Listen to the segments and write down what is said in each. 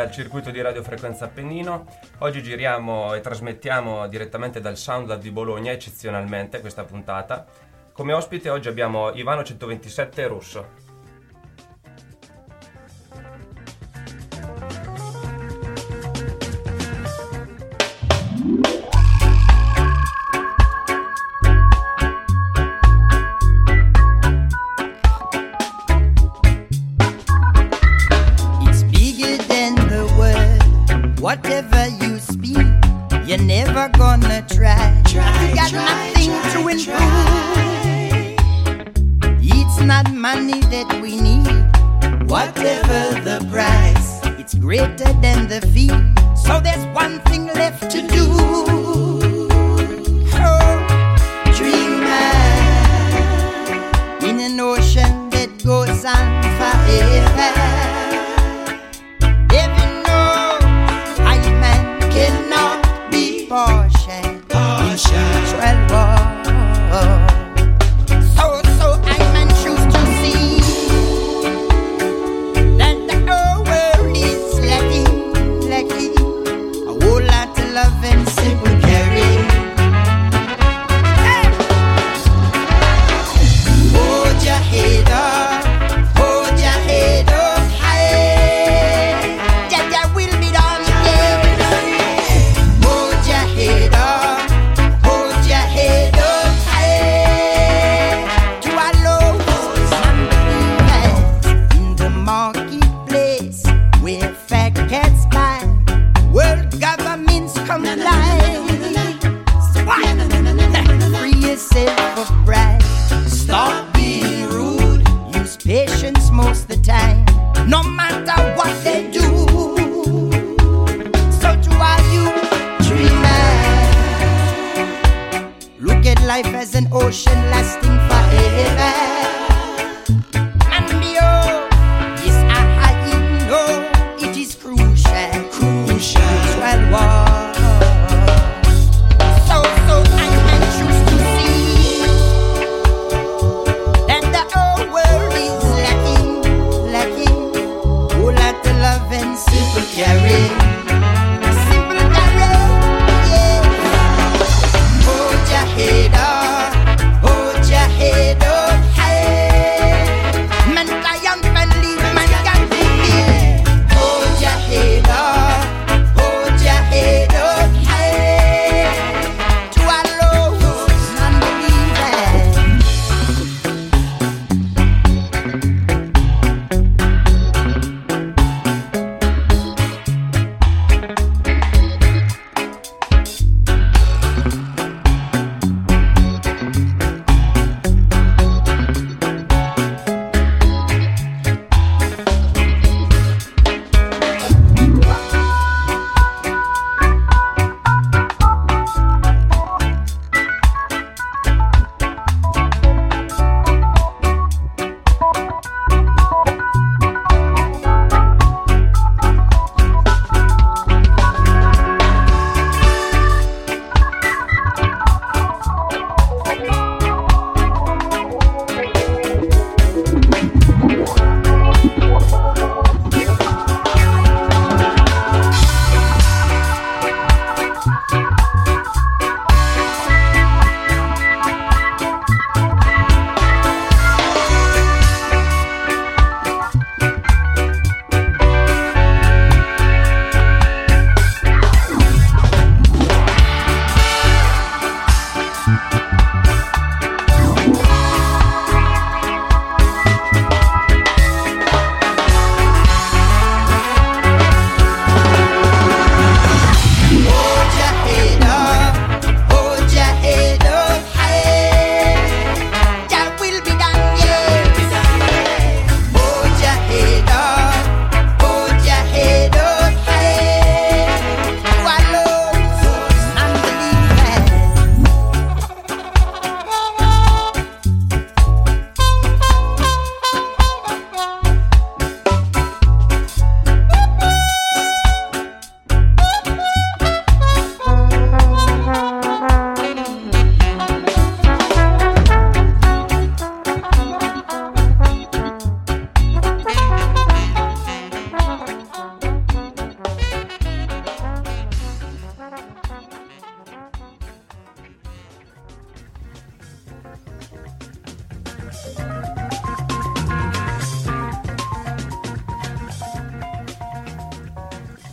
Al circuito di radiofrequenza Appennino. Oggi giriamo e trasmettiamo direttamente dal Sound di Bologna, eccezionalmente questa puntata. Come ospite oggi abbiamo Ivano 127 Russo. try. Try, I got try, nothing try, to improve. Try. It's not money that we need, whatever the price. It's greater than the fee, so there's one thing left to do. in an ocean that goes on forever.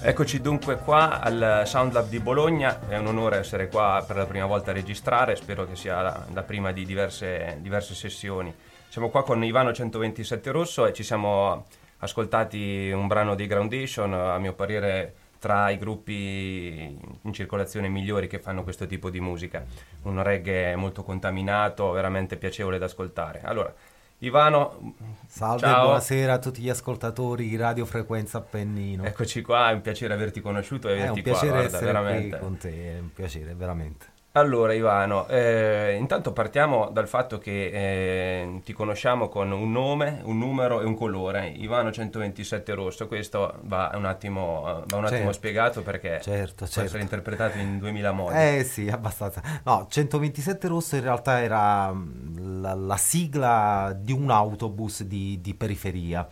Eccoci dunque qua al Sound Lab di Bologna, è un onore essere qua per la prima volta a registrare, spero che sia la, prima di diverse, diverse, sessioni. Siamo qua con Ivano 127 Rosso e ci siamo ascoltati un brano di Groundation, a mio parere tra i gruppi in circolazione migliori che fanno questo tipo di musica. Un reggae molto contaminato, veramente piacevole da ascoltare. Allora, Ivano, salve, ciao. buonasera a tutti gli ascoltatori di Radio Frequenza Appennino. Eccoci qua, è un piacere averti conosciuto e averti. È un piacere qua, guarda, essere veramente. qui con te, è un piacere, veramente. Allora Ivano, eh, intanto partiamo dal fatto che eh, ti conosciamo con un nome, un numero e un colore, Ivano 127 rosso, questo va un attimo, va un attimo certo, spiegato perché certo, può certo. essere interpretato in 2000 modi. Eh sì, abbastanza. No, 127 rosso in realtà era la, la sigla di un autobus di, di periferia.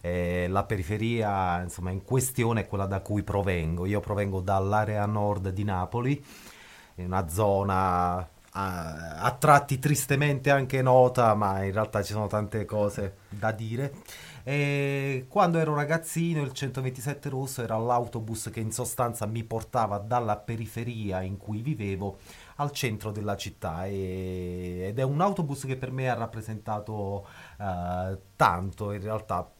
Eh, la periferia insomma in questione è quella da cui provengo, io provengo dall'area nord di Napoli in una zona a, a, tratti tristemente anche nota, ma in realtà ci sono tante cose da dire. E quando ero ragazzino il 127 rosso era l'autobus che in sostanza mi portava dalla periferia in cui vivevo al centro della città e, ed è un autobus che per me ha rappresentato uh, tanto in realtà.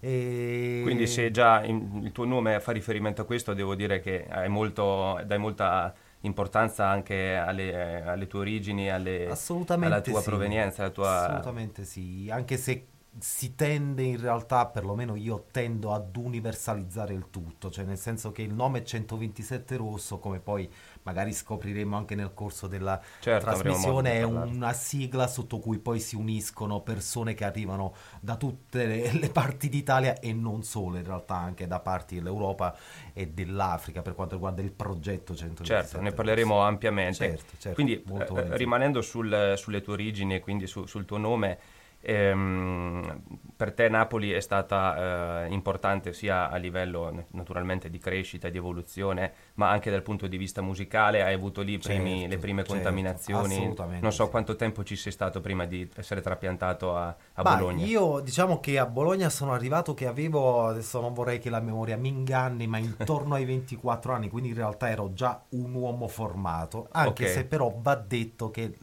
E... Quindi se già in, il tuo nome fa riferimento a questo, devo dire che hai molto, dai molta importanza anche alle, alle tue origini, alle, alla tua sì. provenienza. Alla tua... Assolutamente sì, anche se si tende in realtà, perlomeno io tendo ad universalizzare il tutto, cioè nel senso che il nome 127 rosso, come poi magari scopriremo anche nel corso della certo, trasmissione, è una sigla sotto cui poi si uniscono persone che arrivano da tutte le, le, parti d'Italia e non solo, in realtà anche da parti dell'Europa e dell'Africa per quanto riguarda il progetto 127 Certo, ne parleremo ampiamente. Certo, certo, quindi eh, rimanendo sul, sulle tue origini e quindi su, sul tuo nome, Ehm, per te Napoli è stata eh, importante sia a livello naturalmente di crescita e di evoluzione, ma anche dal punto di vista musicale. Hai avuto lì primi, certo, le prime certo, contaminazioni. Non so sì. quanto tempo ci sei stato prima di essere trapiantato a, a bah, Bologna. Io diciamo che a Bologna sono arrivato che avevo, adesso non vorrei che la memoria mi inganni, ma intorno ai 24 anni, quindi in realtà ero già un uomo formato, anche okay. se però va detto che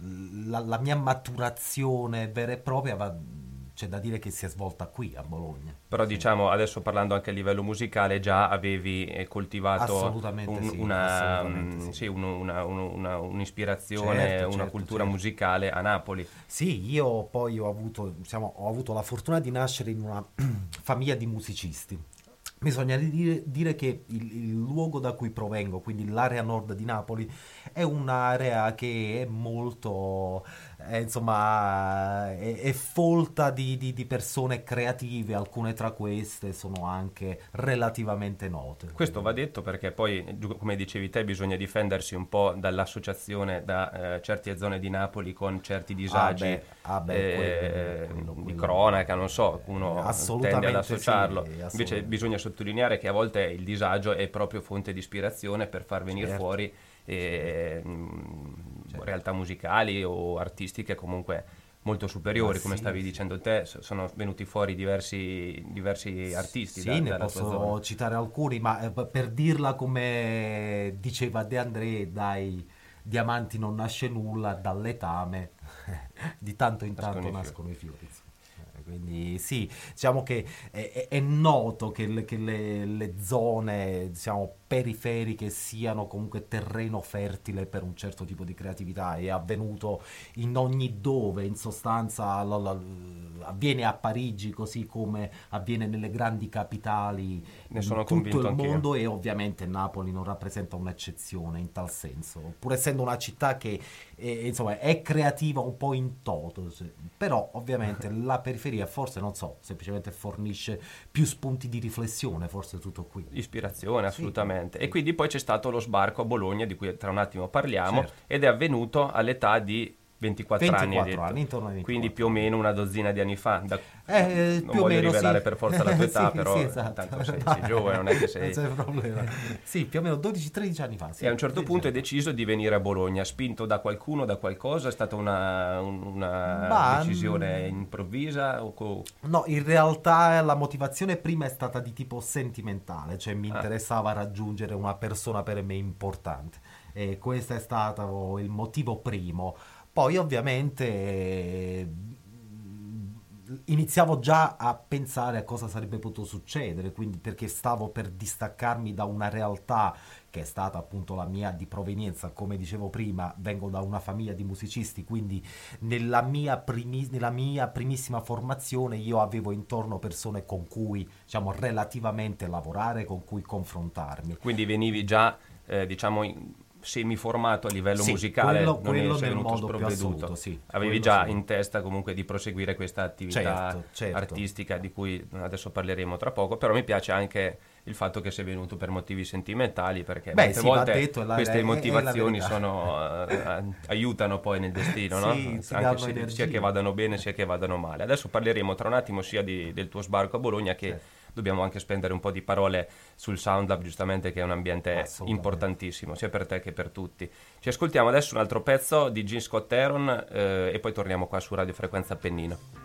la, la mia maturazione vera e propria va c'è da dire che si è svolta qui a Bologna. Però diciamo, adesso parlando anche a livello musicale, già avevi coltivato un, sì, una, sì. Sì, un, una, una, un'ispirazione, certo, una certo, cultura certo. musicale a Napoli. Sì, io poi ho avuto, diciamo, ho avuto la fortuna di nascere in una famiglia di musicisti. Bisogna dire, dire che il, il, luogo da cui provengo, quindi l'area nord di Napoli, è un'area che è molto, eh, insomma, è, è folta di, di, di, persone creative, alcune tra queste sono anche relativamente note. Questo va detto perché poi, come dicevi te, bisogna difendersi un po' dall'associazione da eh, certe zone di Napoli con certi disagi ah beh, ah beh, eh, quello, quello, di cronaca, non so, uno tende ad associarlo. Sì, Invece bisogna sottolineare che a volte il disagio è proprio fonte di ispirazione per far venire certo. fuori eh, certo. Realtà musicali o artistiche comunque molto superiori, Ma come sì, stavi sì. dicendo te, sono venuti fuori diversi, diversi artisti. Sì, da, ne posso citare alcuni, ma eh, per dirla come diceva De André, dai diamanti non nasce nulla, dall'etame di tanto in tanto nascono i fiori. Quindi sì, diciamo che è, è noto che, le, che le- le zone diciamo, periferiche siano comunque terreno fertile per un certo tipo di creatività. È avvenuto in ogni dove, in sostanza la- la- avviene a Parigi così come avviene nelle grandi capitali Ne in sono tutto convinto il anch'io. mondo e ovviamente Napoli non rappresenta un'eccezione in tal senso, pur essendo una città che eh, insomma, è creativa un po' in toto, però ovviamente la periferia forse non so, semplicemente fornisce più spunti di riflessione, forse tutto qui. Ispirazione, assolutamente. sì. E quindi poi c'è stato lo sbarco a Bologna, di cui tra un attimo parliamo, Certo. ed è avvenuto all'età di 24, 24 anni, anni, intorno ai 24. quindi più o meno una dozzina di anni fa. Da, eh, non voglio meno, rivelare sì. per forza la tua età, sì, però sì, esatto. tanto sei, sei giovane, non è che sei... Non c'è problema. sì, più o meno 12-13 anni fa. Sì. E a un certo punto hai deciso di venire a Bologna, spinto da qualcuno, da qualcosa? È stata una, una Ma, decisione improvvisa? O co- No, in realtà la motivazione prima è stata di tipo sentimentale, cioè mi Ah. interessava raggiungere una persona per me importante e questo è stato il motivo primo. Poi ovviamente iniziavo già a pensare a cosa sarebbe potuto succedere, quindi perché stavo per distaccarmi da una realtà che è stata appunto la mia di provenienza, come dicevo prima, vengo da una famiglia di musicisti, quindi nella mia, primi- nella mia primissima formazione io avevo intorno persone con cui, diciamo, relativamente lavorare, con cui confrontarmi. Quindi venivi già, eh, diciamo, in- semiformato a livello Sì, musicale, quello- non quello sei venuto sprovveduto. assoluto, sì. Avevi già sì. in testa comunque di proseguire questa attività Certo, certo. artistica di cui adesso parleremo tra poco, però mi piace anche il fatto che sei venuto per motivi sentimentali, perché Beh, sì, volte detto, è la- queste è- è motivazioni verità. sono, eh, aiutano poi nel destino, no? Sì, ti anche se- sia che vadano bene sia che vadano male. Adesso parleremo tra un attimo sia di- del tuo sbarco a Bologna che Certo. Dobbiamo anche spendere un po' di parole sul Sound Lab, giustamente, che è un ambiente importantissimo, sia per te che per tutti. Ci ascoltiamo adesso un altro pezzo di Gene Scott Heron eh, e poi torniamo qua su Radio Frequenza Appennino.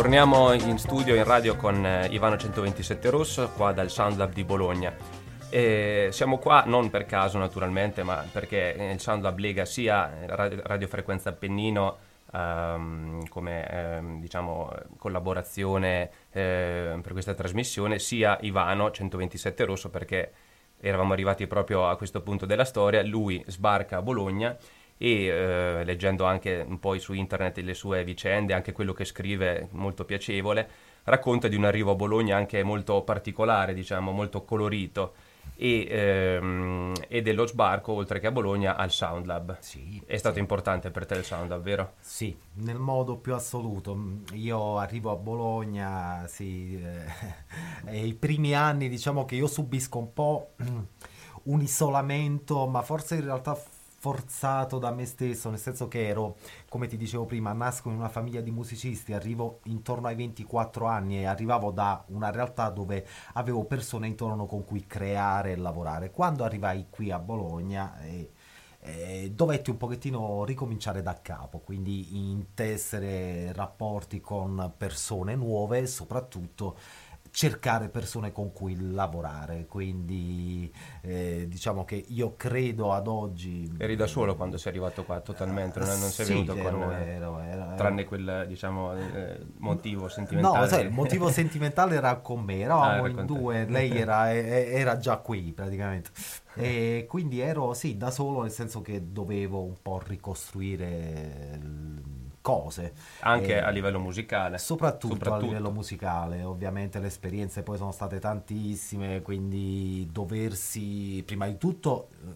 Torniamo in studio, in radio con eh, Ivano 127 Rosso, qua dal Sound Lab di Bologna. E siamo qua non per caso naturalmente, ma perché il Sound Lab lega sia radio, radiofrequenza Appennino ehm, come ehm, diciamo, collaborazione eh, per questa trasmissione, sia Ivano 127 Rosso perché eravamo arrivati proprio a questo punto della storia, lui sbarca a Bologna e eh, leggendo anche un po' su internet le sue vicende, anche quello che scrive, molto piacevole, racconta di un arrivo a Bologna anche molto particolare, diciamo, molto colorito. E, ehm, e, dello sbarco, oltre che a Bologna, al Sound Lab. Sì, È stato sì. importante per te il Sound Lab, vero? Sì, nel modo più assoluto. Io arrivo a Bologna, sì, eh, i primi anni diciamo che io subisco un po' un isolamento, ma forse in realtà forzato da me stesso, nel senso che ero, come ti dicevo prima, nasco in una famiglia di musicisti, arrivo intorno ai 24 anni e arrivavo da una realtà dove avevo persone intorno con cui creare e lavorare. Quando arrivai qui a Bologna... Eh, eh, dovetti un pochettino ricominciare da capo, quindi intessere rapporti con persone nuove e soprattutto cercare persone con cui lavorare. Quindi eh, diciamo che io credo ad oggi. Eri da solo quando sei arrivato qua, totalmente, non, non sei Sì, venuto ero- con. ero- ero- tranne quel diciamo eh, motivo sentimentale. No, sai, il motivo sentimentale era con me, eravamo Ah, in te. due, lei era, era già qui praticamente. E quindi ero sì da solo, nel senso che dovevo un po' ricostruire l- cose. Anche Eh, a livello musicale. Soprattutto, a Soprattutto. livello musicale, ovviamente le esperienze poi sono state tantissime, quindi doversi, prima di tutto, eh,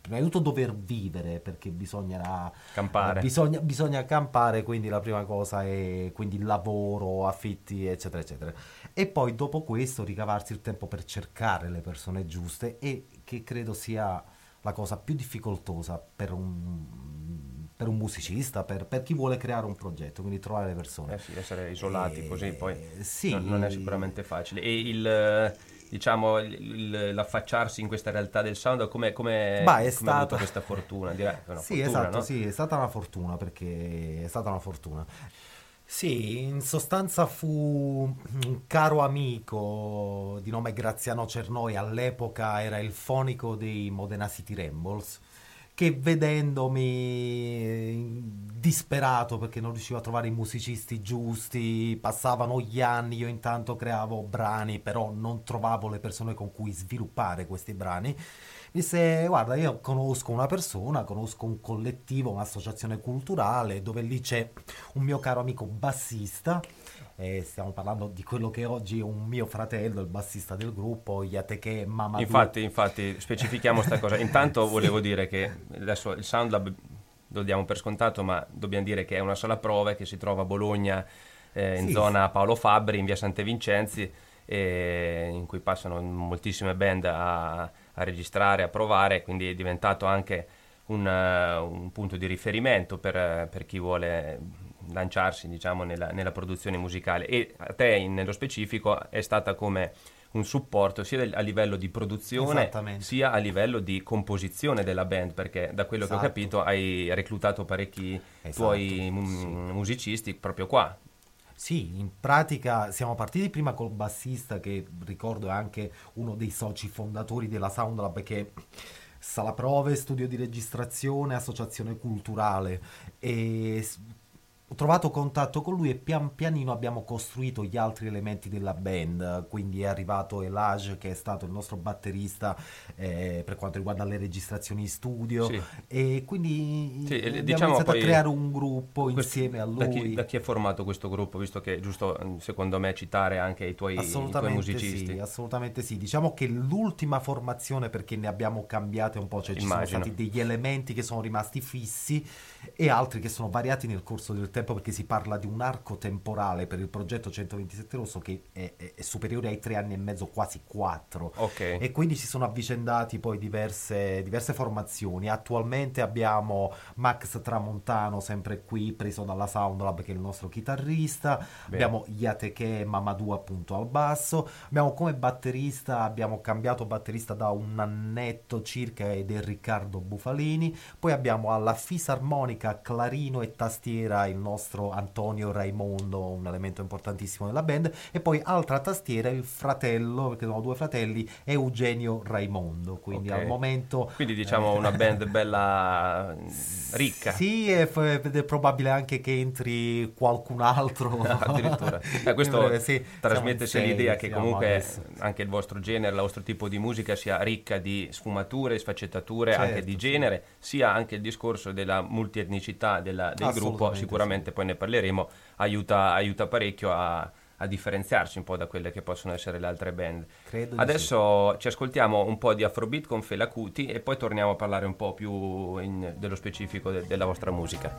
prima di tutto dover vivere, perché bisognerà Campare. eh, bisogna, bisogna campare, quindi la prima cosa è quindi lavoro, affitti, eccetera, eccetera. E poi dopo questo ricavarsi il tempo per cercare le persone giuste e che credo sia la cosa più difficoltosa per un, per un musicista, per, per chi vuole creare un progetto, quindi trovare le persone. Eh sì, essere isolati Eh, così poi sì. non, non è sicuramente facile. E il diciamo il- l'affacciarsi in questa realtà del sound come come Bah, è come stata- avuto questa fortuna? Direi Sì, fortuna, esatto, no? sì, è stata una fortuna perché è stata una fortuna. Sì, in sostanza fu un caro amico di nome Graziano Cernoi, all'epoca era il fonico dei Modena City Rambles, che vedendomi eh, disperato perché non riuscivo a trovare i musicisti giusti, passavano gli anni, io intanto creavo brani, però non trovavo le persone con cui sviluppare questi brani. Mi disse, guarda, io conosco una persona, conosco un collettivo, un'associazione culturale dove lì c'è un mio caro amico bassista, e stiamo parlando di quello che oggi è un mio fratello, il bassista del gruppo, Yateke Mamadou. Infatti, infatti, specifichiamo sta cosa. Intanto volevo dire che adesso il Sound Lab lo diamo per scontato, ma dobbiamo dire che è una sala prove che si trova a Bologna, eh, in Sì. zona Paolo Fabbri, in via Sante Vincenzi, eh, in cui passano moltissime band a, a registrare, a provare, quindi è diventato anche un, eh, un punto di riferimento per, per chi vuole lanciarsi diciamo, nella, nella produzione musicale e a te in- nello specifico è stata come un supporto sia a livello di produzione sia a livello di composizione della band perché da quello che ho Esatto. capito hai reclutato parecchi Esatto, tuoi mu- sì. musicisti proprio qua Sì, in pratica siamo partiti prima col bassista che ricordo è anche uno dei soci fondatori della Soundlab che è sala prove, studio di registrazione, associazione culturale e ho trovato contatto con lui e pian pianino abbiamo costruito gli altri elementi della band, quindi è arrivato Elage che è stato il nostro batterista eh, per quanto riguarda le registrazioni in studio Sì. e quindi Sì, abbiamo diciamo iniziato a creare un gruppo Questo- insieme a da chi, lui. da chi è formato questo gruppo visto che è giusto eh, secondo me citare anche i tuoi, i tuoi musicisti sì, assolutamente sì. Diciamo che l'ultima formazione, perché ne abbiamo cambiate un po', cioè ci sono Immagino. stati degli elementi che sono rimasti fissi e altri che sono variati nel corso del tempo, perché si parla di un arco temporale per il progetto 127 Rosso che è, è- è superiore ai tre anni e mezzo, quasi quattro. ok E quindi si sono avvicendati poi diverse, diverse formazioni. Attualmente abbiamo Max Tramontano, sempre qui, preso dalla Soundlab, che è il nostro chitarrista. Bene. Abbiamo Yateke Mamadou appunto al basso. Abbiamo come batterista, abbiamo cambiato batterista da un annetto circa ed è Riccardo Bufalini. Poi abbiamo alla fisarmonica, clarino e tastiera il nostro Antonio Raimondo, un elemento importantissimo della band, e poi altra tastiera il fratello, perché sono due fratelli, Eugenio Raimondo, quindi Ok. al momento... Quindi diciamo eh, una band bella ricca. Sì, è, ed è probabile anche che entri qualcun altro. Addirittura. Eh, questo sì, trasmette siamo in l'idea che comunque adesso. anche il vostro genere, il vostro tipo di musica sia ricca di sfumature, sfaccettature, Certo, anche di sì. genere, sia anche il discorso della multietnicità della- del gruppo, Assolutamente sicuramente poi ne parleremo, aiuta, aiuta parecchio a, a differenziarsi un po' da quelle che possono essere le altre band. Credo Adesso ci ascoltiamo un po' di Afrobeat con Fela Kuti e poi torniamo a parlare un po' più in- dello specifico de- della vostra musica.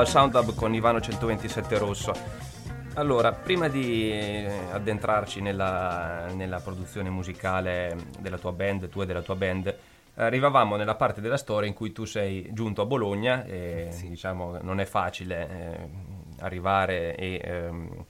Al SoundLab con Ivano 127 Rosso. Allora, prima di eh, addentrarci nella, nella produzione musicale della tua band, tua e della tua band, arrivavamo nella parte della storia in cui tu sei giunto a Bologna e diciamo non è facile eh, arrivare e ehm,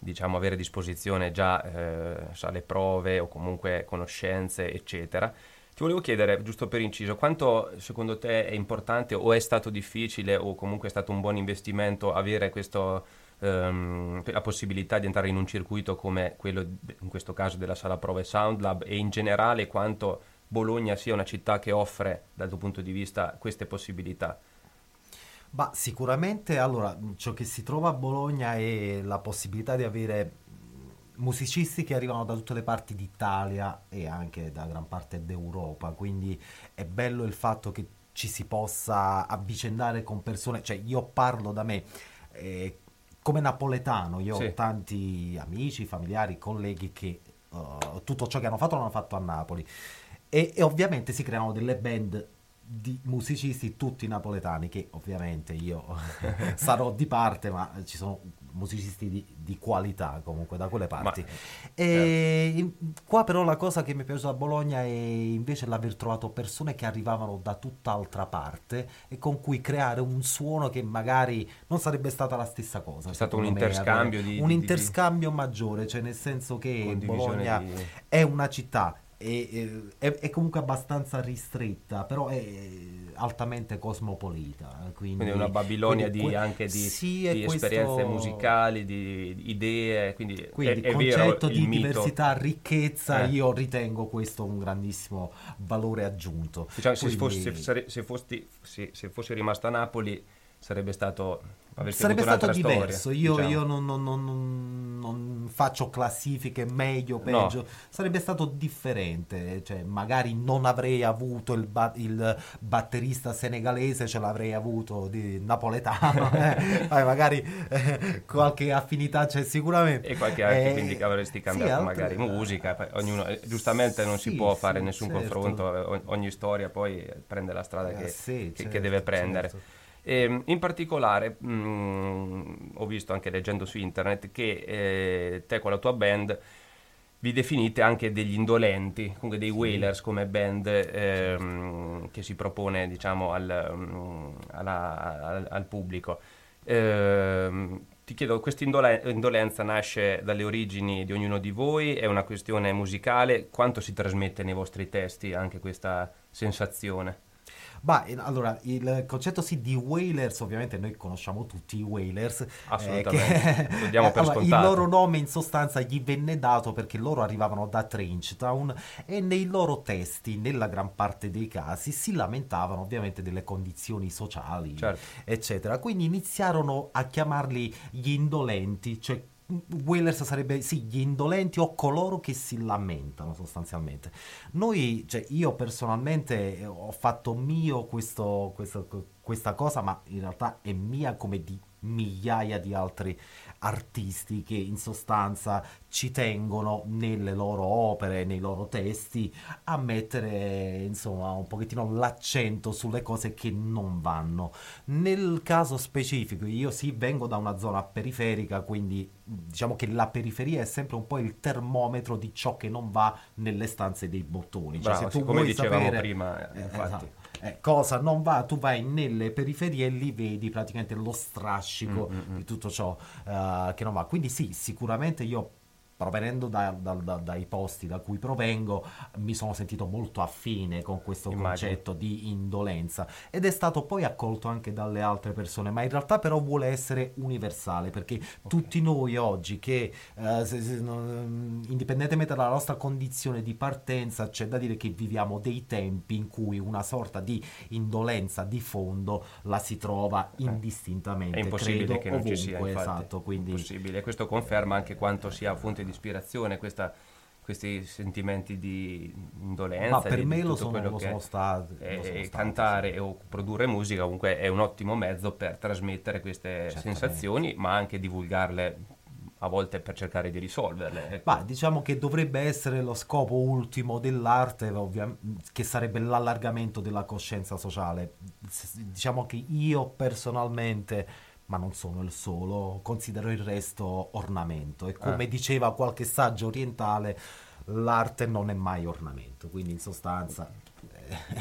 diciamo avere a disposizione già eh, sale prove o comunque conoscenze, eccetera. Ti volevo chiedere, giusto per inciso, quanto secondo te è importante o è stato difficile o comunque è stato un buon investimento avere questo, ehm, la possibilità di entrare in un circuito come quello, in questo caso, della sala prove SoundLab e in generale quanto Bologna sia una città che offre dal tuo punto di vista queste possibilità? Ma sicuramente allora ciò che si trova a Bologna è la possibilità di avere musicisti che arrivano da tutte le parti d'Italia e anche da gran parte d'Europa, quindi è bello il fatto che ci si possa avvicendare con persone, cioè io parlo da me. Eh, come napoletano, io sì. ho tanti amici, familiari, colleghi che uh, tutto ciò che hanno fatto l'hanno fatto a Napoli. E, e, ovviamente si creano delle band di musicisti tutti napoletani che ovviamente io sarò di parte ma ci sono musicisti di, di qualità comunque da quelle parti ma, e certo. qua però la cosa che mi è piaciuta a Bologna è invece l'aver trovato persone che arrivavano da tutt'altra parte e con cui creare un suono che magari non sarebbe stata la stessa cosa è stato un interscambio me, di, un di, interscambio di, maggiore cioè nel senso che Bologna è una città è, è, è, comunque abbastanza ristretta, però è altamente cosmopolita. Quindi, quindi è una Babilonia quindi, di, anche di, sì, di questo... esperienze musicali, di idee. Quindi, quindi è, il concetto di diversità, ricchezza, eh. io ritengo questo un grandissimo valore aggiunto. Diciamo, se, fossi, se, se, fossi, se, se fossi rimasto a Napoli sarebbe stato sarebbe stato diverso. Storia, io, diciamo. io non, non, non, non, faccio classifiche meglio, peggio. No. Sarebbe stato differente. Cioè, magari non avrei avuto il, ba- il, batterista senegalese, ce l'avrei avuto di napoletano. eh. magari eh, qualche affinità c'è sicuramente. E qualche anche, eh, quindi avresti cambiato sì, magari musica. Ognuno, eh, giustamente non sì, si può fare nessun certo. confronto. Ogni storia poi prende la strada eh, che, sì, che, certo, che, deve prendere. Certo. E, ehm, in particolare mh, mm, ho visto anche leggendo su internet che eh, te con la tua band vi definite anche degli indolenti, comunque dei whalers come band ehm, che si propone diciamo al, mm, alla, al, al pubblico. Eh, ti chiedo, questa indolenza nasce dalle origini di ognuno di voi? È una questione musicale? Quanto si trasmette nei vostri testi anche questa sensazione? Bah, allora, il concetto sì di Whalers, ovviamente noi conosciamo tutti i Whalers. Assolutamente, eh, che, allora, Il loro nome in sostanza gli venne dato perché loro arrivavano da Trenchtown e nei loro testi, nella gran parte dei casi, si lamentavano ovviamente delle condizioni sociali, certo. eccetera. Quindi iniziarono a chiamarli gli indolenti, cioè Whalers sarebbe sì, gli indolenti o coloro che si lamentano sostanzialmente. Noi, cioè io personalmente eh, ho fatto mio questo, questo, questa cosa, ma in realtà è mia come di migliaia di altri artisti che in sostanza ci tengono nelle loro opere, nei loro testi, a mettere insomma un pochettino l'accento sulle cose che non vanno. Nel caso specifico, io sì vengo da una zona periferica, quindi diciamo che la periferia è sempre un po' il termometro di ciò che non va nelle stanze dei bottoni. Cioè, Bravo, se tu come dicevamo sapere, prima, eh, infatti. Esatto eh, cosa non va, tu vai nelle periferie e lì vedi praticamente lo strascico mm-hmm. di tutto ciò uh, che non va. Quindi sì, sicuramente io provenendo da, da, da, dai posti da cui provengo, mi sono sentito molto affine con questo Immagino. concetto di indolenza ed è stato poi accolto anche dalle altre persone, ma in realtà però vuole essere universale perché okay. tutti noi oggi che eh, se, se, no, indipendentemente dalla nostra condizione di partenza c'è da dire che viviamo dei tempi in cui una sorta di indolenza di fondo la si trova eh. indistintamente. È impossibile credo, che non ovunque, ci sia, infatti. esatto, quindi... Questo conferma anche quanto sia fonte di ispirazione, questa, questi sentimenti di indolenza. Ma per di, me lo sono, lo sono stati. E, cantare sì. o produrre musica comunque è un ottimo mezzo per trasmettere queste Certamente. sensazioni, ma anche divulgarle a volte per cercare di risolverle. Ecco. Ma diciamo che dovrebbe essere lo scopo ultimo dell'arte, ovvia- che sarebbe l'allargamento della coscienza sociale. Diciamo che io personalmente ma non sono il solo, considero il resto ornamento e come eh. diceva qualche saggio orientale, l'arte non è mai ornamento, quindi in sostanza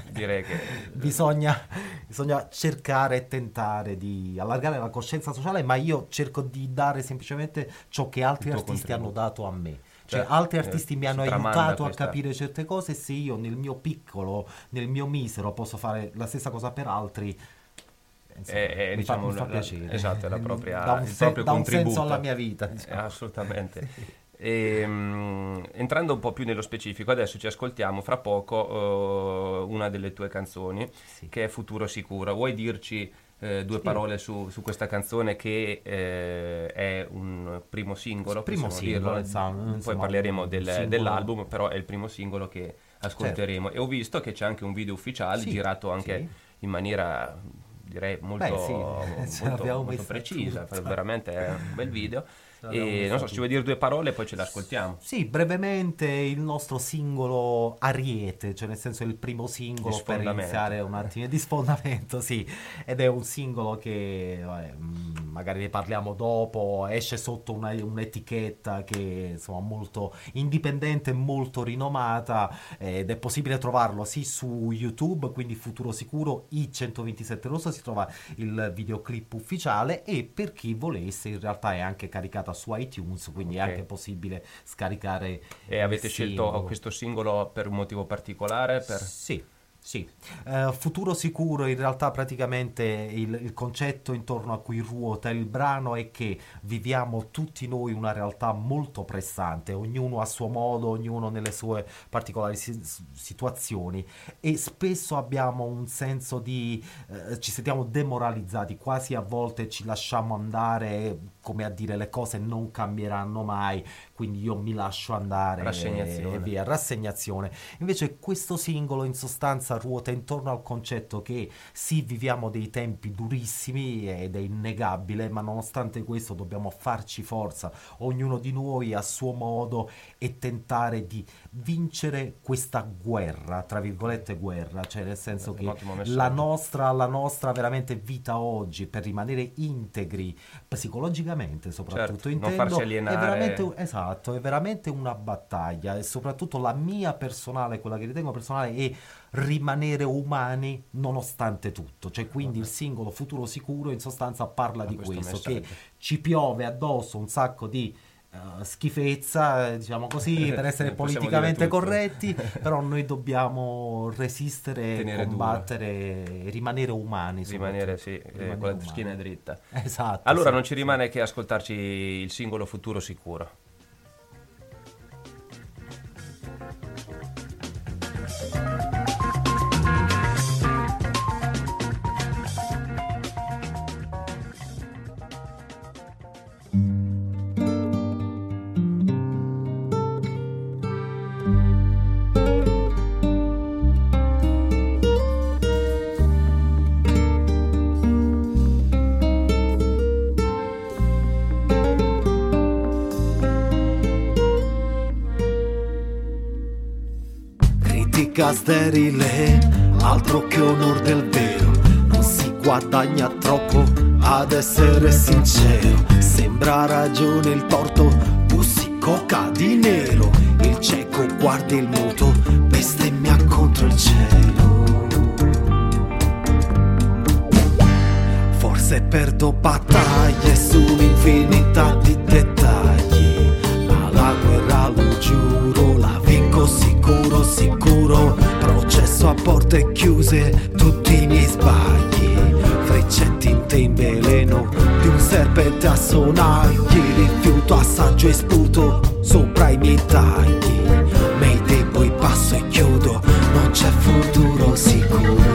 direi che bisogna, bisogna, cercare e tentare di allargare la coscienza sociale, ma io cerco di dare semplicemente ciò che altri artisti hanno dato a me. Cioè, cioè altri artisti eh, mi hanno aiutato a capire certe cose, se io nel mio piccolo, nel mio misero posso fare la stessa cosa per altri, Insomma, è, è, mi, diciamo, fa, piacere. Esatto, è la propria, da un, se, da un senso alla mia vita. Diciamo. Eh, assolutamente. E, um, entrando un po' più nello specifico, adesso ci ascoltiamo fra poco uh, una delle tue canzoni sì. che è Futuro Sicuro. Vuoi dirci eh, due sì. parole su, su, questa canzone che eh, è un primo singolo? Primo singolo, insomma, poi parleremo del, dell'album, però è il primo singolo che ascolteremo. Certo. E ho visto che c'è anche un video ufficiale sì, girato anche in maniera direi molto, Beh, sì, molto, molto precisa, veramente è un bel video. E non so, ci vuoi dire due parole e poi ce l'ascoltiamo. Sì, brevemente il nostro singolo Ariete, cioè nel senso il primo singolo per iniziare un attimo di sfondamento, sì, ed è un singolo che vabbè, magari ne parliamo dopo, esce sotto una, un'etichetta che insomma molto indipendente e molto rinomata ed è possibile trovarlo sì su YouTube, quindi Futuro Sicuro I127 Rosso si trova il videoclip ufficiale e per chi volesse in realtà è anche caricata su iTunes, quindi okay. è anche possibile scaricare. E avete scelto singolo. questo singolo per un motivo particolare? Per... Sì. Sì, uh, futuro sicuro in realtà praticamente il, il, concetto intorno a cui ruota il brano è che viviamo tutti noi una realtà molto pressante, ognuno a suo modo, ognuno nelle sue particolari si- situazioni e spesso abbiamo un senso di, uh, ci sentiamo demoralizzati, quasi a volte ci lasciamo andare come a dire le cose non cambieranno mai, quindi io mi lascio andare rassegnazione. e via, rassegnazione. Invece questo singolo in sostanza ruota intorno al concetto che sì, viviamo dei tempi durissimi ed è innegabile, ma nonostante questo dobbiamo farci forza, ognuno di noi a suo modo e tentare di vincere questa guerra, tra virgolette guerra, cioè nel senso che la nostra, la nostra veramente vita oggi per rimanere integri psicologicamente soprattutto certo, intendo è veramente, esatto è veramente una battaglia. E soprattutto la mia personale quella che ritengo personale è rimanere umani nonostante tutto. Cioè quindi Vabbè. il singolo futuro sicuro in sostanza parla A di questo, questo che ci piove addosso un sacco di Uh, schifezza, diciamo così, per essere politicamente corretti, però noi dobbiamo resistere, Tenere combattere, duro. rimanere umani. Rimanere, sì, eh, rimanere con la schiena dritta. Esatto. Allora sì, non ci rimane che ascoltarci il singolo Futuro Sicuro. Sterile, altro che onor del vero. Non si guadagna troppo ad essere sincero. Sembra ragione il torto, bussi coca di nero. Il cieco guarda il muto, bestemmia contro il cielo. Forse perdo battaglie su un'infinità di dettagli, ma la guerra lo giuro, la vinco sicuro, sicuro. Processo a porte chiuse, tutti i miei sbagli. Frecce tinte in veleno di un serpente a sonagli. Rifiuto, assaggio e sputo sopra i miei tagli. Mayday poi passo e chiudo, non c'è futuro sicuro.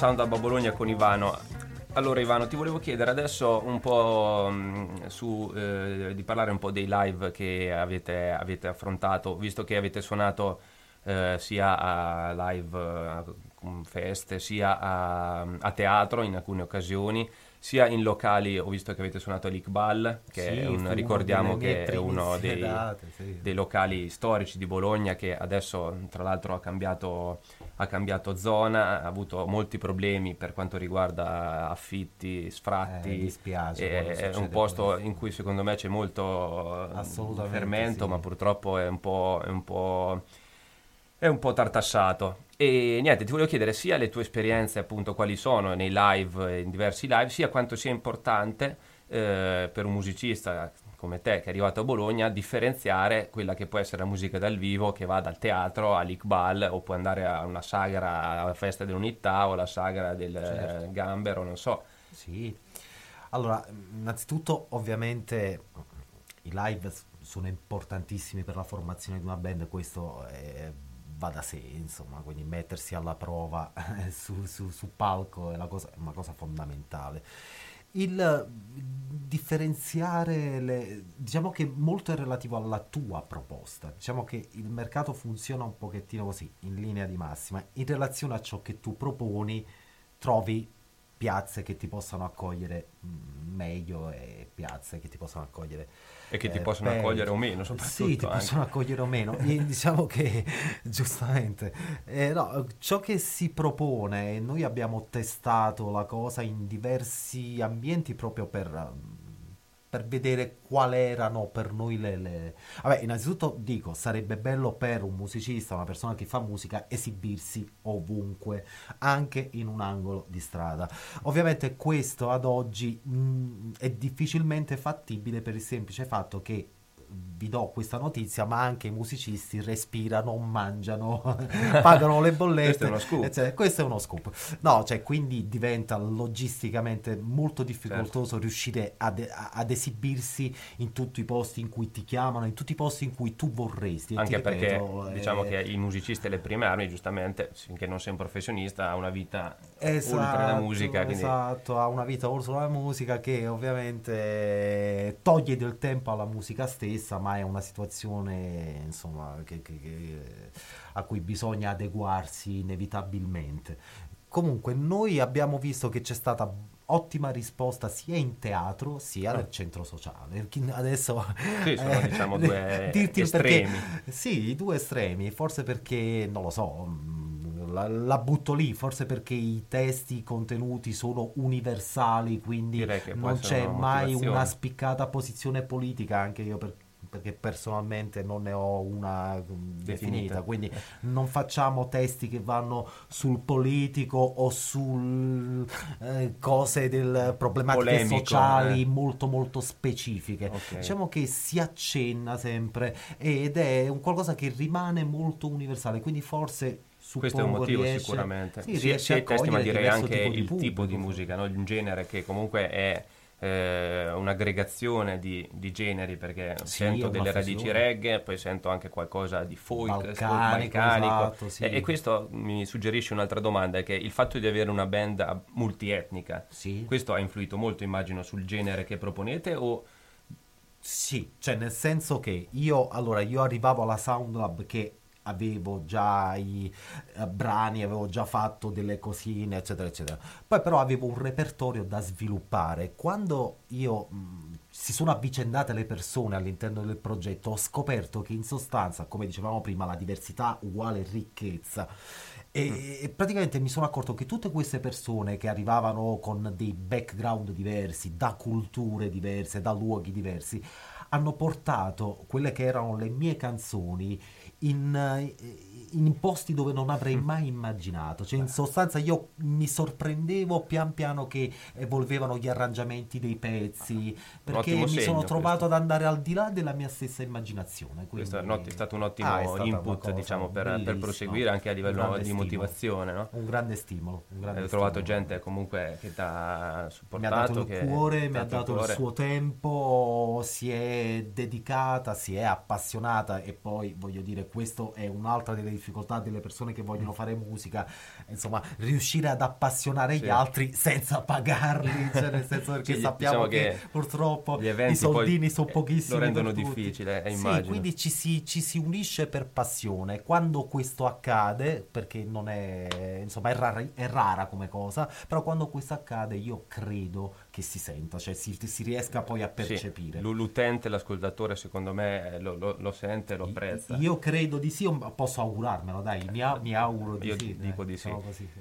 Sound Alba Bologna con Ivano. Allora Ivano, ti volevo chiedere adesso un po' mh, su, eh, di parlare un po' dei live che avete, avete affrontato, visto che avete suonato eh, sia a live eh, con feste, sia a, a teatro in alcune occasioni, sia in locali, ho visto che avete suonato all'Iqbal, che Sì, un- ricordiamo che è uno dei, date, sì. dei locali storici di Bologna che adesso tra l'altro ha cambiato, ha cambiato zona, ha avuto molti problemi per quanto riguarda affitti, sfratti. Eh, dispiace è un posto questo. in cui secondo me c'è molto fermento, sì. ma purtroppo è un po'... È un po' è un po' tartassato. E niente, ti volevo chiedere sia le tue esperienze, appunto, quali sono nei live, in diversi live, sia quanto sia importante eh, per un musicista come te che è arrivato a Bologna differenziare quella che può essere la musica dal vivo che va dal teatro all'Iqbal o può andare a una sagra alla festa dell'unità o alla sagra del Certo. eh, gambero, non so. Sì. Allora, innanzitutto, ovviamente i live sono importantissimi per la formazione di una band, questo eh, va da sé, insomma, quindi mettersi alla prova su, su- su palco è, la cosa- è una cosa fondamentale. Il differenziare, le, diciamo che molto è relativo alla tua proposta, diciamo che il mercato funziona un pochettino così, in linea di massima, in relazione a ciò che tu proponi trovi piazze che ti possano accogliere mm, meglio e piazze che ti possano accogliere E che ti eh, possono peggio. accogliere o meno, soprattutto. Sì, ti anche. possono accogliere o meno. E diciamo che, giustamente, eh, no, ciò che si propone, noi abbiamo testato la cosa in diversi ambienti proprio per, per vedere quali erano per noi le, le- Vabbè, innanzitutto dico, sarebbe bello per un musicista, una persona che fa musica, esibirsi ovunque, anche in un angolo di strada. Ovviamente questo ad oggi mh, è difficilmente fattibile per il semplice fatto che vi do questa notizia, ma anche i musicisti respirano, mangiano, pagano le bollette. Questo è uno scoop. eccetera. Questo è uno scoop. No, cioè, quindi diventa logisticamente molto difficoltoso riuscire ad, ad esibirsi in tutti i posti in cui ti chiamano, in tutti i posti in cui tu vorresti. Ti Anche perché ripeto, eh, diciamo che il musicista e le prime armi, giustamente, finché non sei un professionista, ha una vita Esatto, oltre la musica. Quindi esatto, ha una vita oltre la musica che ovviamente toglie del tempo alla musica stessa, ma è una situazione insomma, che- che- che- a cui bisogna adeguarsi inevitabilmente. Comunque, noi abbiamo visto che c'è stata ottima risposta sia in teatro sia nel centro sociale. Adesso Sì, sono, diciamo, due dirti estremi. perché- sì, i due estremi, forse perché, non lo so, mh, la, la butto lì, forse perché i testi, i contenuti sono universali, quindi non c'è una mai una spiccata posizione politica, anche io per, perché personalmente non ne ho una mm, definita, Definita. quindi non facciamo testi che vanno sul politico o sul eh, cose del problematiche Polemico, sociali eh. molto molto specifiche. Ok. Diciamo che si accenna sempre ed è un qualcosa che rimane molto universale, quindi forse Questo è un motivo riesce- sicuramente. sì, riesce sia a testi, ma direi anche tipo di il tipo di musica, no? il genere che comunque è eh, un'aggregazione di, di generi perché Sì, sento delle radici fusione. reggae, poi sento anche qualcosa di folk, Balcanico, balcanico. esatto, sì. e, e questo mi suggerisce un'altra domanda, è che il fatto di avere una band multietnica, Sì. questo ha influito molto immagino sul genere che proponete o Sì, cioè nel senso che io, allora, io arrivavo alla Soundlab che avevo già i eh, brani, avevo già fatto delle cosine, eccetera, eccetera. Poi però avevo un repertorio da sviluppare. Quando io mh, si sono avvicendate le persone all'interno del progetto, ho scoperto che in sostanza, come dicevamo prima, la diversità uguale ricchezza. E e praticamente mi sono accorto che tutte queste persone che arrivavano con dei background diversi, da culture diverse, da luoghi diversi, hanno portato quelle che erano le mie canzoni in, eh, in posti dove non avrei mai immaginato. Cioè, in sostanza, io mi sorprendevo pian piano che evolvevano gli arrangiamenti dei pezzi, perché ottimo mi segno sono trovato questo. ad andare al di là della mia stessa immaginazione. questo è, quindi- otti- è stato un ottimo Ah, input cosa diciamo, per, per proseguire anche a livello di stimolo. motivazione. No? Un grande stimolo. Un grande Hai trovato stimolo. gente comunque che ti ha mi supportato, ha dato il cuore, mi ha dato il cuore. suo tempo, si è dedicata, si è appassionata e poi voglio dire, questo è un'altra delle difficoltà delle persone che vogliono fare musica, insomma, riuscire ad appassionare Sì. gli altri senza pagarli, cioè nel senso perché Sì, sappiamo diciamo che, che purtroppo i soldini sono eh, pochissimi lo rendono difficile, eh, Sì, immagino. quindi ci si, ci si unisce per passione. Quando questo accade, perché non è, insomma, è rara, è rara come cosa, però quando questo accade io credo che si senta, cioè si, si riesca poi a Sì, percepire. l- l'utente, l'ascoltatore secondo me lo, lo- lo sente, lo apprezza. Io credo di sì, posso augurarmelo, dai, mi, a- mi auguro di Io sì. dico dai, di sì. diciamo così, sì.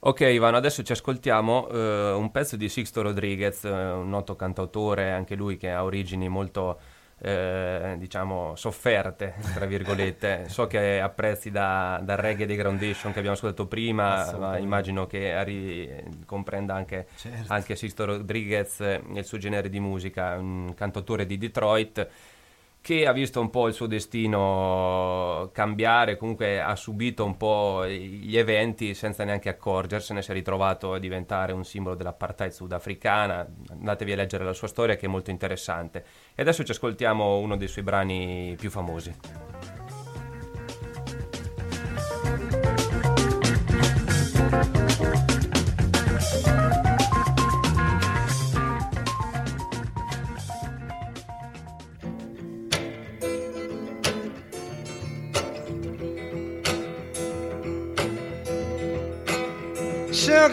Ok Ivano, adesso ci ascoltiamo eh, un pezzo di Sixto Rodriguez, eh, un noto cantautore, anche lui che ha origini molto, eh, diciamo, sofferte, tra virgolette. so che apprezzi da, dal reggae dei Groundation che abbiamo ascoltato prima, ma immagino che arri- comprenda anche, Certo. anche Sixto Rodriguez e il suo genere di musica, un cantautore di Detroit che ha visto un po' il suo destino cambiare, comunque ha subito un po' gli eventi senza neanche accorgersene, si è ritrovato a diventare un simbolo dell'apartheid sudafricana. Andatevi a leggere la sua storia che è molto interessante. E adesso ci ascoltiamo uno dei suoi brani più famosi.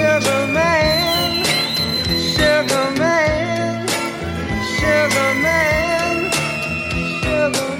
sugar man, sugar man, sugar man, sugar.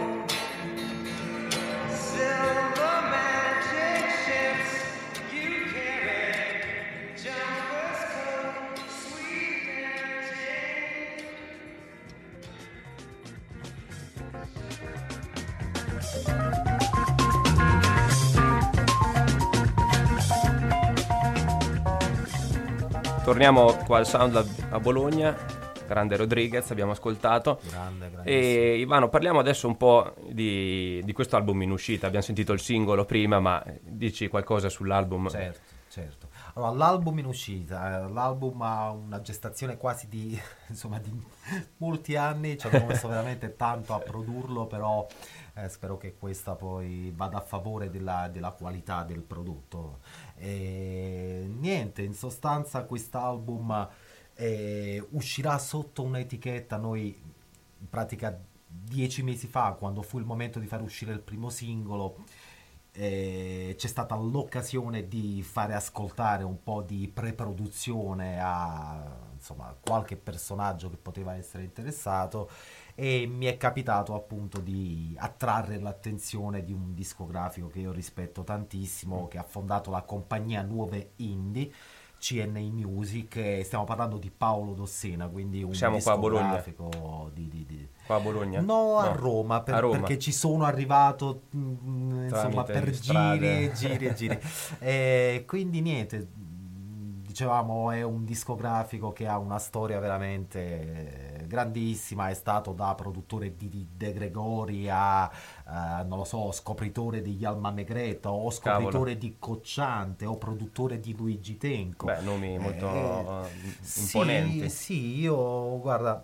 Torniamo qua al Sound Lab a Bologna, grande Rodriguez, abbiamo ascoltato. Grande, grande. E Ivano, parliamo adesso un po' di, di questo album in uscita. Abbiamo sentito il singolo prima, ma dici qualcosa sull'album? Certo, certo. Allora, l'album in uscita, eh, l'album ha una gestazione quasi di, insomma, di molti anni, ci abbiamo messo veramente tanto a produrlo, però eh, spero che questa poi vada a favore della, della qualità del prodotto. E, niente, in sostanza quest'album eh, uscirà sotto un'etichetta, noi in pratica dieci mesi fa, quando fu il momento di far uscire il primo singolo, c'è stata l'occasione di fare ascoltare un po' di pre-produzione a insomma, qualche personaggio che poteva essere interessato e mi è capitato appunto di attrarre l'attenzione di un discografico che io rispetto tantissimo, che ha fondato la compagnia Nuove Indie. CNI Music, stiamo parlando di Paolo Dossena, quindi un Siamo qua a Bologna. discografico di, di- di- Qua a Bologna? No, a Roma, per- a Roma. perché ci sono arrivato mm, insomma per giri e giri e giri. E quindi niente, dicevamo è un discografico che ha una storia veramente grandissima, è stato da produttore di, di De Gregori a, eh, non lo so, scopritore degli Alma Negreta o scopritore di Cocciante o produttore di Luigi Tenco. Beh, nomi molto Eh, eh, sì, imponenti. Sì, io guarda,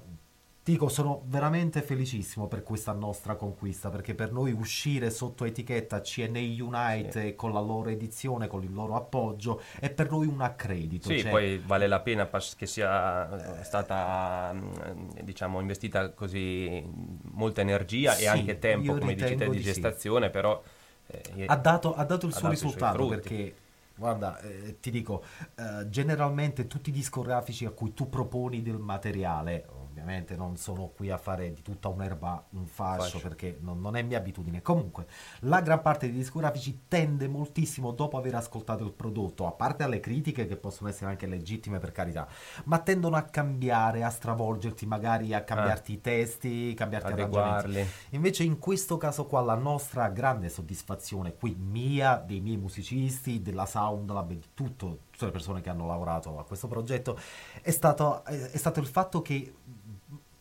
dico, sono veramente felicissimo per questa nostra conquista, perché per noi uscire sotto etichetta CNA Unite Sì. con la loro edizione, con il loro appoggio, è per noi un accredito. Sì, cioè- poi vale la pena che sia eh, stata mm, diciamo investita così molta energia Sì, e anche tempo, come dici te, di di sì. gestazione, però eh, ha dato, ha dato il ha suo dato risultato perché guarda eh, ti dico eh, generalmente tutti i discografici a cui tu proponi del materiale ovviamente non sono qui a fare di tutta un'erba un fascio, Fascio. perché non, non è mia abitudine comunque la gran parte dei discografici tende moltissimo dopo aver ascoltato il prodotto a parte alle critiche che possono essere anche legittime per carità ma tendono a cambiare a stravolgerti magari a cambiarti i testi cambiarti arrangiamenti. Invece in questo caso qua la nostra grande soddisfazione, qui mia, dei miei musicisti, della Sound Lab e di tutto, tutte le persone che hanno lavorato a questo progetto, è stato, è, è stato il fatto che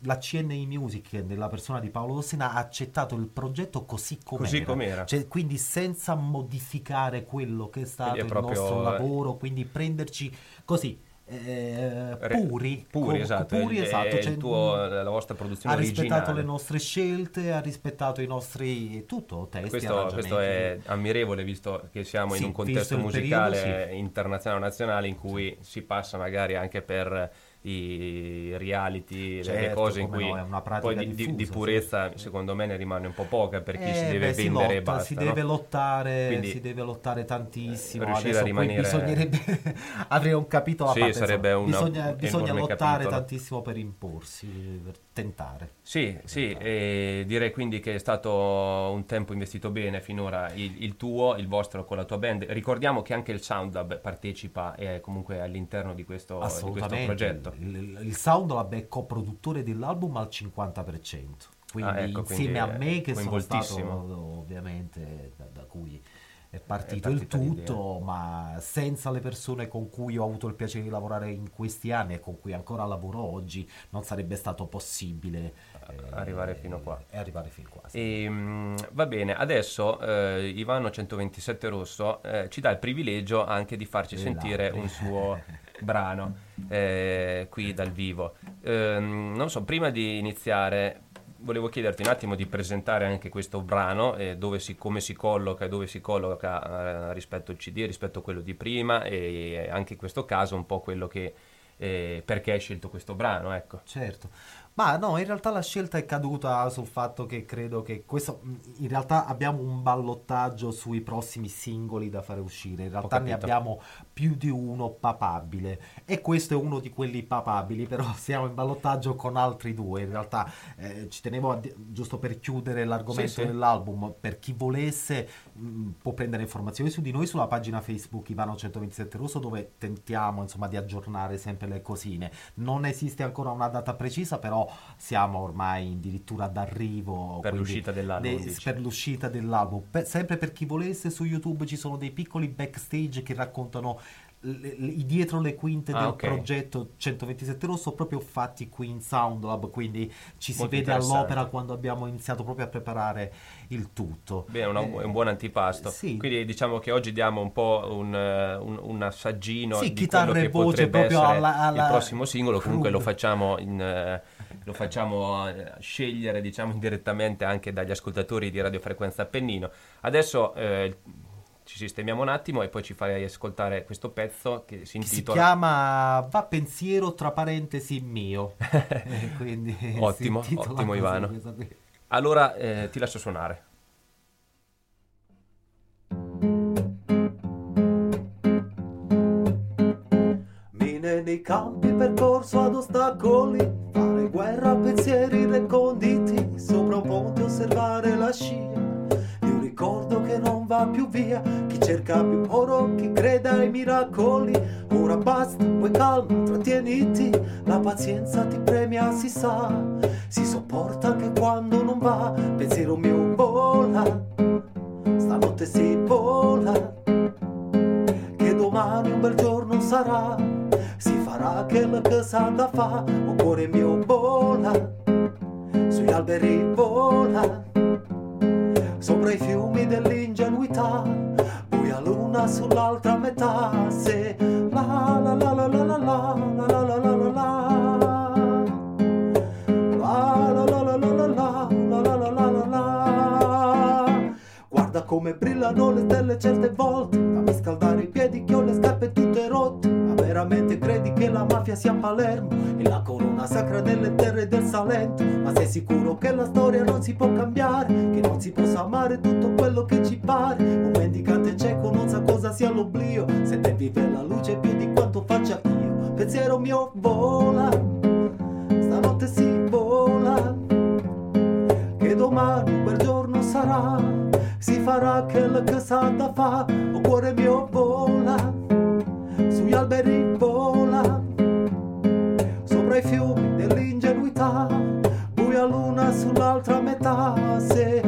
la CNI Music, nella persona di Paolo Dossena, ha accettato il progetto così com'era. Così com'era. Cioè, quindi senza modificare quello che è stato Quindi il è proprio, nostro eh, lavoro, quindi prenderci così... eh, puri, puri, co- esatto, puri, esatto, cioè, il tuo- la vostra produzione ha rispettato originale. le nostre scelte, ha rispettato i nostri tutto, testi, Questo, questo è ammirevole visto che siamo Sì, in un contesto il musicale periodo, internazionale o nazionale in cui si passa magari anche per i reality, le- le Certo, cose in cui no, poi di, di- di diffusa, purezza secondo me ne rimane un po' poca per chi si Eh, deve beh, si vendere e lotta, basta. si no? deve lottare, Quindi, si deve lottare tantissimo. eh, Adesso rimanere- bisognerebbe avrei un capitolo a Sì, parte, sarebbe insomma, bisogna, bisogna lottare capitolo. tantissimo per imporsi, per tentare. Sì, sì, e direi quindi che è stato un tempo investito bene finora il, il tuo, il vostro con la tua band. Ricordiamo che anche il SoundLab partecipa e è comunque all'interno di questo, di questo progetto. Il, il SoundLab è coproduttore dell'album al 50%. Quindi, Ah, ecco, quindi insieme a è me che sono stato ovviamente da, da cui è partito, È il tutto, ma senza le persone con cui ho avuto il piacere di lavorare in questi anni e con cui ancora lavoro oggi, non sarebbe stato possibile eh, Arrivare fino qua. E arrivare fin qua. sì. E, mm, va bene, adesso eh, Ivano 127 Rosso eh, ci dà il privilegio anche di farci Esatto. sentire un suo brano eh, qui dal vivo. Ehm, non so, prima di iniziare volevo chiederti un attimo di presentare anche questo brano, eh, si, come si colloca e dove si colloca eh, rispetto al CD, rispetto a quello di prima e anche in questo caso un po' quello che... eh, perché hai scelto questo brano, ecco. Certo, ma no, in realtà la scelta è caduta sul fatto che credo che questo, in realtà abbiamo un ballottaggio sui prossimi singoli da fare uscire, in realtà ne abbiamo più di uno papabile. E questo è uno di quelli papabili, però siamo in ballottaggio con altri due, in realtà eh, ci tenevo a giusto per chiudere l'argomento Sì, sì. dell'album, per chi volesse mh, può prendere informazioni su di noi sulla pagina Facebook Ivano 127 Rosso dove tentiamo insomma di aggiornare sempre le cosine. Non esiste ancora una data precisa, però siamo ormai addirittura d'arrivo Per l'uscita dell'album, de- per l'uscita dell'album. Per- sempre per chi volesse su YouTube ci sono dei piccoli backstage che raccontano le- le- dietro le quinte Ah, del ok. progetto 127 Rosso proprio fatti qui in Soundlab quindi ci si Molto vede all'opera quando abbiamo iniziato proprio a preparare il tutto Beh, è, una- Eh, è un buon antipasto. sì. Quindi diciamo che oggi diamo un po' un, eh, un- un assaggino Sì, di chitarra quello e che voce potrebbe proprio essere alla- alla il prossimo singolo. Comunque lo facciamo, in, eh, lo facciamo eh, scegliere diciamo indirettamente anche dagli ascoltatori di radiofrequenza Appennino. Adesso eh, ci sistemiamo un attimo e poi ci farai ascoltare questo pezzo che si che si intitola chiama Va pensiero tra parentesi mio quindi Ottimo, intitola ottimo, Ivano. Allora eh, ti lascio suonare. Mine nei campi percorso ad ostacoli Fare guerra a pensieri reconditi Sopra un ponte osservare la scia Di un ricordo che non va più via Chi cerca più oro, chi crede ai miracoli. Ora basta, poi calma, trattieniti La pazienza ti premia, si sa. Si sopporta anche quando non va Pensiero mio vola Stanotte si vola. Che domani un bel giorno sarà, si farà quel che sa da fa, o cuore mio vola, sugli alberi vola, sopra i fiumi dell'ingenuità, buia luna sull'altra metà, se la la la la la la la la come brillano le stelle certe volte Fammi scaldare i piedi che ho le scarpe tutte rotte. Ma veramente credi che la mafia sia Palermo? E la corona sacra nelle terre del Salento. Ma sei sicuro che la storia non si può cambiare? Che non si possa amare tutto quello che ci pare? Un mendicante cieco non sa cosa sia l'oblio. Se te vive la luce più di quanto faccia io. Pensiero mio vola Stanotte si vola. Che domani un bel giorno sarà, si farà quel che sa da fa, o cuore mio vola, sugli alberi vola, sopra i fiumi dell'ingenuità, buia luna sull'altra metà, se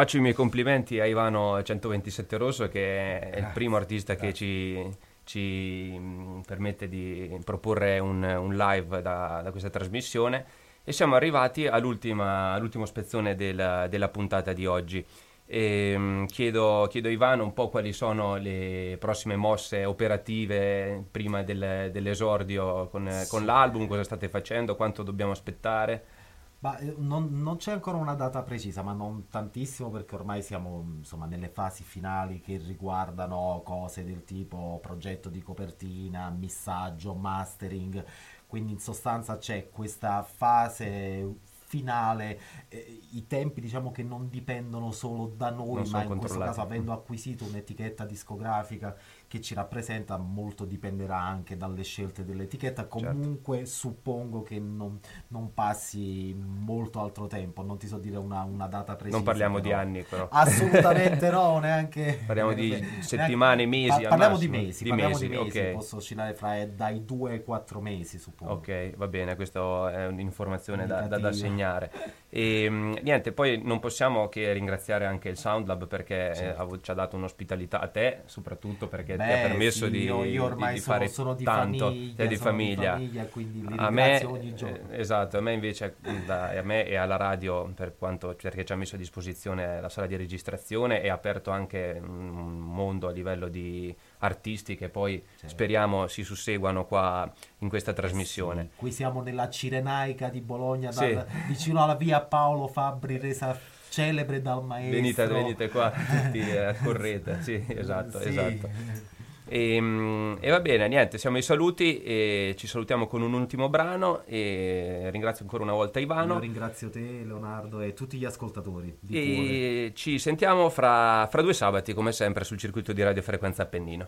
Faccio i miei complimenti a Ivano 127 Rosso che è il primo artista che ci, ci, permette di proporre un, un live da, da questa trasmissione e siamo arrivati all'ultimo spezzone del- della puntata di oggi. E, chiedo, chiedo a Ivano un po' quali sono le prossime mosse operative prima del- dell'esordio con, con l'album, cosa state facendo, quanto dobbiamo aspettare. Ma eh, non, non c'è ancora una data precisa, ma non tantissimo perché ormai siamo insomma nelle fasi finali che riguardano cose del tipo progetto di copertina, missaggio, mastering, quindi in sostanza c'è questa fase finale, eh, i tempi diciamo che non dipendono solo da noi, Non ma in questo caso avendo acquisito un'etichetta discografica che ci rappresenta, molto dipenderà anche dalle scelte dell'etichetta, Certo. comunque suppongo che non, non passi molto altro tempo, non ti so dire una, una data precisa. Non parliamo di però- anni però. Assolutamente no, neanche... Parliamo di neanche- settimane, mesi Pa- parliamo di mesi, Di parliamo mesi, di mesi, ok. posso oscillare fra eh, dai 2 ai 4 mesi suppongo. Ok, va bene, questa è un'informazione da, da- da segnare. E mh, niente, poi non possiamo che ringraziare anche il Soundlab perché eh, Certo. ha- ci ha dato un'ospitalità a te, soprattutto perché ti ha Beh, permesso sì, di, io, io di- ormai di sono, fare sono di tanto. famiglia, Sei di sono famiglia. famiglia, quindi li A me, ogni giorno. eh, esatto, a me invece, da- a me e alla radio, per quanto, perché ci ha messo a disposizione la sala di registrazione e ha aperto anche un mondo a livello di artisti che poi speriamo si susseguano qua in questa trasmissione. Sì, qui siamo nella Cirenaica di Bologna, Sì. dal- vicino alla via Paolo Fabbri, resa celebre dal maestro. Venite, venite qua, tutti correte, sì, esatto, Sì. esatto. E, mm, e va bene, niente, siamo ai saluti e ci salutiamo con un ultimo brano e ringrazio ancora una volta Io Ivano ringrazio te, Leonardo, e tutti gli ascoltatori. Di cuore. e ci sentiamo fra, fra due sabati come sempre sul circuito di Radio Frequenza Appennino.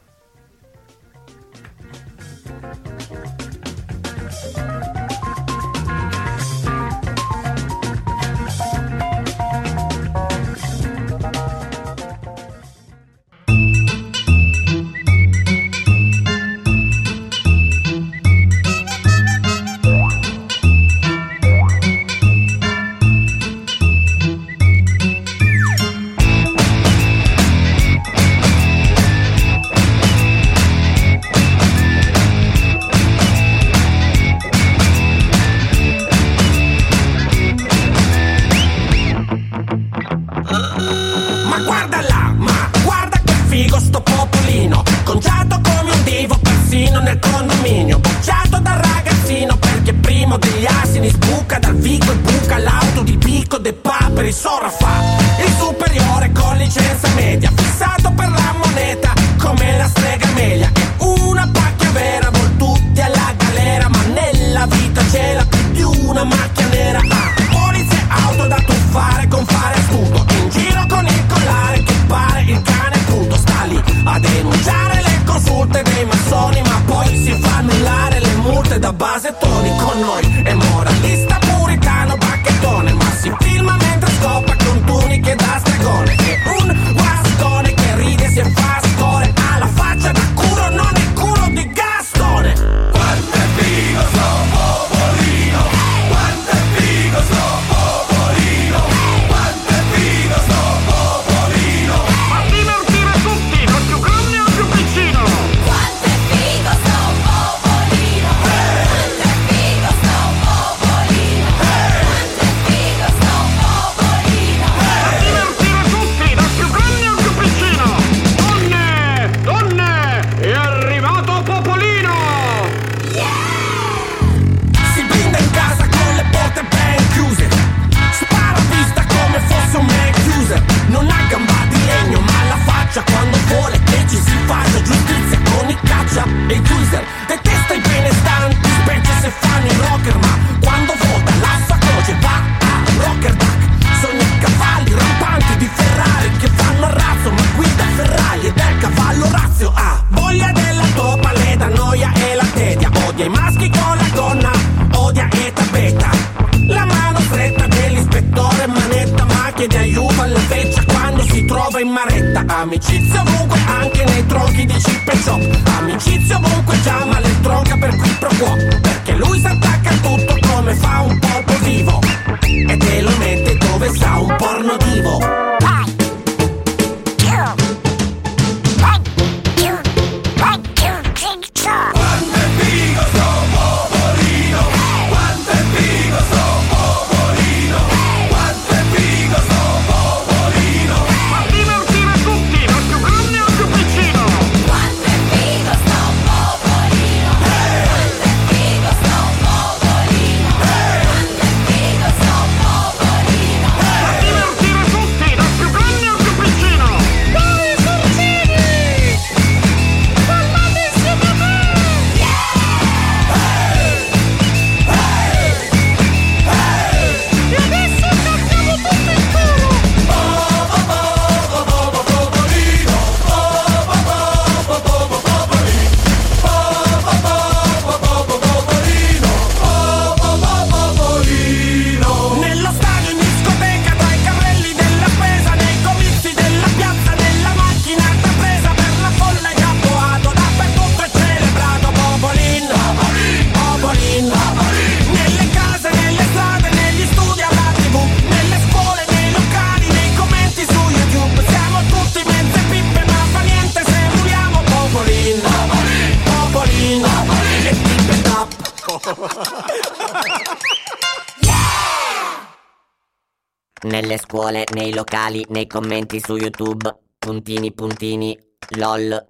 nei locali, nei commenti su YouTube. Puntini, puntini, lol.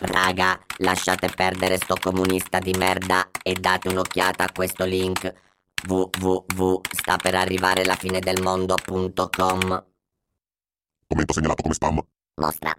Raga, lasciate perdere sto comunista di merda e date un'occhiata a questo link www sta per arrivare la fine del mondo.com. Commento segnalato come spam. Mostra.